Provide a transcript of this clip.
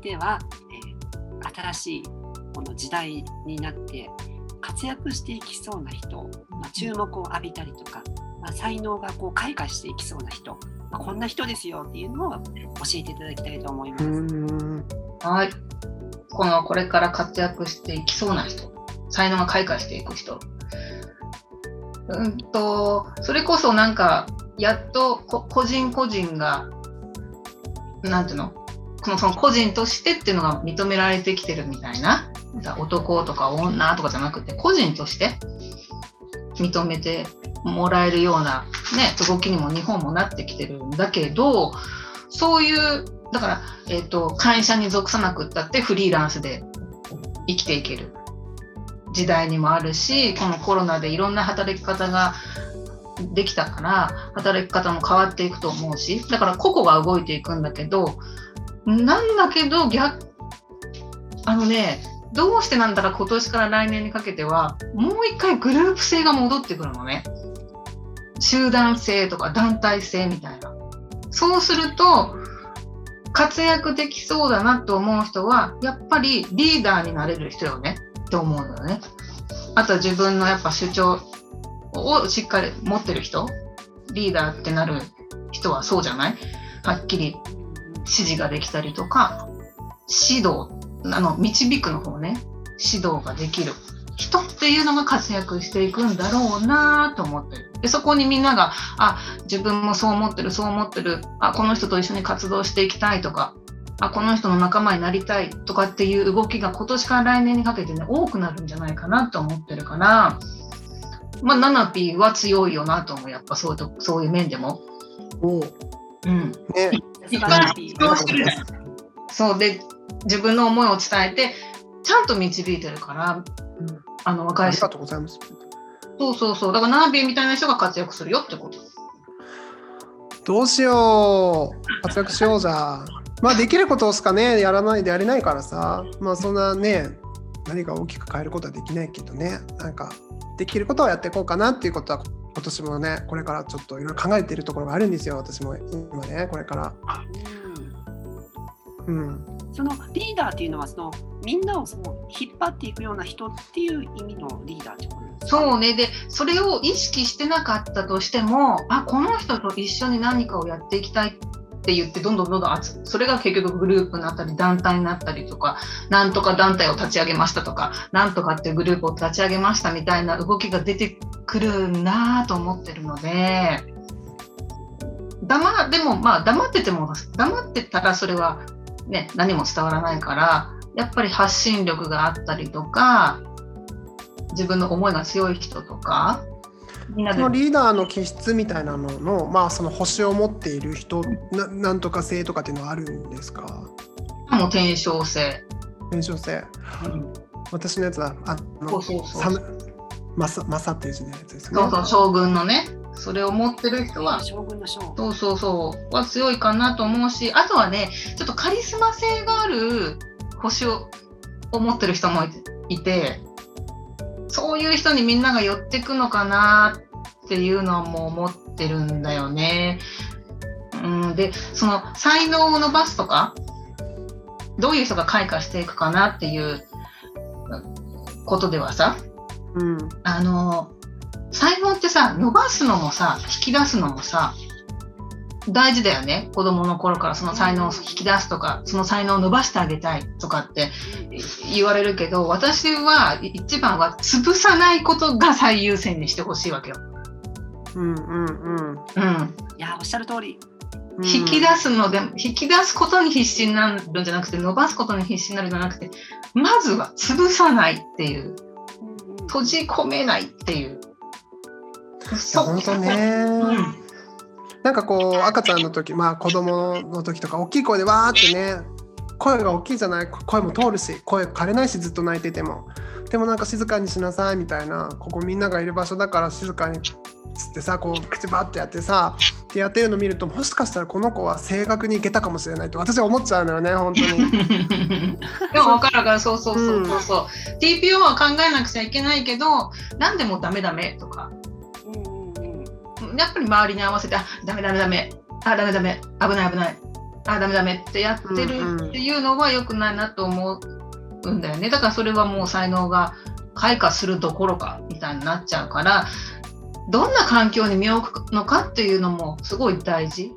ては、えー、新しいこの時代になって活躍していきそうな人、まあ、注目を浴びたりとか、まあ、才能がこう開花していきそうな人、まあ、こんな人ですよっていうのを教えていただきたいと思います。はい。このこれから活躍していきそうな人、才能が開花していく人。うんとそれこそなんかやっと個人個人がなんていうのこのその個人としてっていうのが認められてきてるみたいな。男とか女とかじゃなくて個人として認めてもらえるような、ね、動きにも日本もなってきてるんだけどそういうだから、えーと、会社に属さなくったってフリーランスで生きていける。時代にもあるしこのコロナでいろんな働き方ができたから働き方も変わっていくと思うしだから個々が動いていくんだけどなんだけど逆あのねどうしてなんだか今年から来年にかけてはもう一回グループ性が戻ってくるのね。集団性とか団体性みたいな。そうすると活躍できそうだなと思う人はやっぱりリーダーになれる人よね。って思うのよね。あとは自分のやっぱ主張をしっかり持ってる人。リーダーってなる人はそうじゃない？はっきり指示ができたりとか指導あの導くの方ね。指導ができる。人っていうのが活躍していくんだろうなと思ってる。でそこにみんながあ自分もそう思ってるそう思ってる。あこの人と一緒に活動していきたいとかあこの人の仲間になりたいとかっていう動きが今年から来年にかけてね多くなるんじゃないかなと思ってるからまあ、ナナピーは強いよなと思う、やっぱそういうそういう面でも。おうん。ね。いっぱいそうで、自分の思いを伝えて、ちゃんと導いてるから、うん、あの若い人。ありがとうございます。そうそうそう。だからナナピーみたいな人が活躍するよってこと。どうしよう。活躍しようじゃ。まあできることしかね、やらないでやれないからさ、まあそんなね、何か大きく変えることはできないけどね、なんかできることをやっていこうかなっていうことは今年もねこれからちょっといろいろ考えているところがあるんですよ。私も今ねこれから。うん、そのリーダーっていうのはそのみんなをその引っ張っていくような人っていう意味のリーダーってことですか？そうね。でそれを意識してなかったとしてもあこの人と一緒に何かをやっていきたいって言ってどんどんどんどんそれが結局グループになったり団体になったりとかなんとか団体を立ち上げましたとかなんとかっていうグループを立ち上げましたみたいな動きが出てくるなと思ってるので黙でもまあ黙ってても黙ってたらそれはね何も伝わらないからやっぱり発信力があったりとか自分の思いが強い人とかそのリーダーの気質みたいなのの、まあ、その星を持っている人ななんとか性とかっていうのはあるんですか？もう転生性。転生性。うん、私のやつは、あの、そうそうそうマサマサっていう字のやつですね。そうそう、将軍のね。それを持ってる人は、将軍の将そうそうそうは強いかなと思うし、あとはね、ちょっとカリスマ性がある星を持ってる人もいて、そういう人にみんなが寄ってくのかなっていうのはもう思ってるんだよね。うん、でその才能を伸ばすとかどういう人が開花していくかなっていうことではさ、うん、あの才能ってさ伸ばすのもさ引き出すのもさ大事だよね子供の頃からその才能を引き出すとかその才能を伸ばしてあげたいとかって言われるけど私は一番は潰さないことが最優先にしてほしいわけよ。うんうんうん。うん。いやおっしゃる通り。引き出すので引き出すことに必死になるんじゃなくて伸ばすことに必死になるんじゃなくてまずは潰さないっていう閉じ込めないっていう。そう本当ね、うんなんかこう赤ちゃんの時まあ子供の時とか大きい声でわーってね声が大きいじゃない声も通るし声枯れないしずっと泣いてても。でもなんか静かにしなさいみたいなここみんながいる場所だから静かにつってさこう口ばってやってさってやってるの見るともしかしたらこの子は正確にいけたかもしれないと私は思っちゃうのよね本当に。でも分かるからそうそうそうそうそう、うん、TPO は考えなくちゃいけないけど何でもダメダメとかやっぱり周りに合わせて、あ、ダメダメダメ、あ、ダメダメ、危ない危ない。あダメダメってやってるっていうのは良くないなと思うんだよね。だからそれはもう才能が開花するどころかみたいになっちゃうからどんな環境に身を置くのかっていうのもすごい大事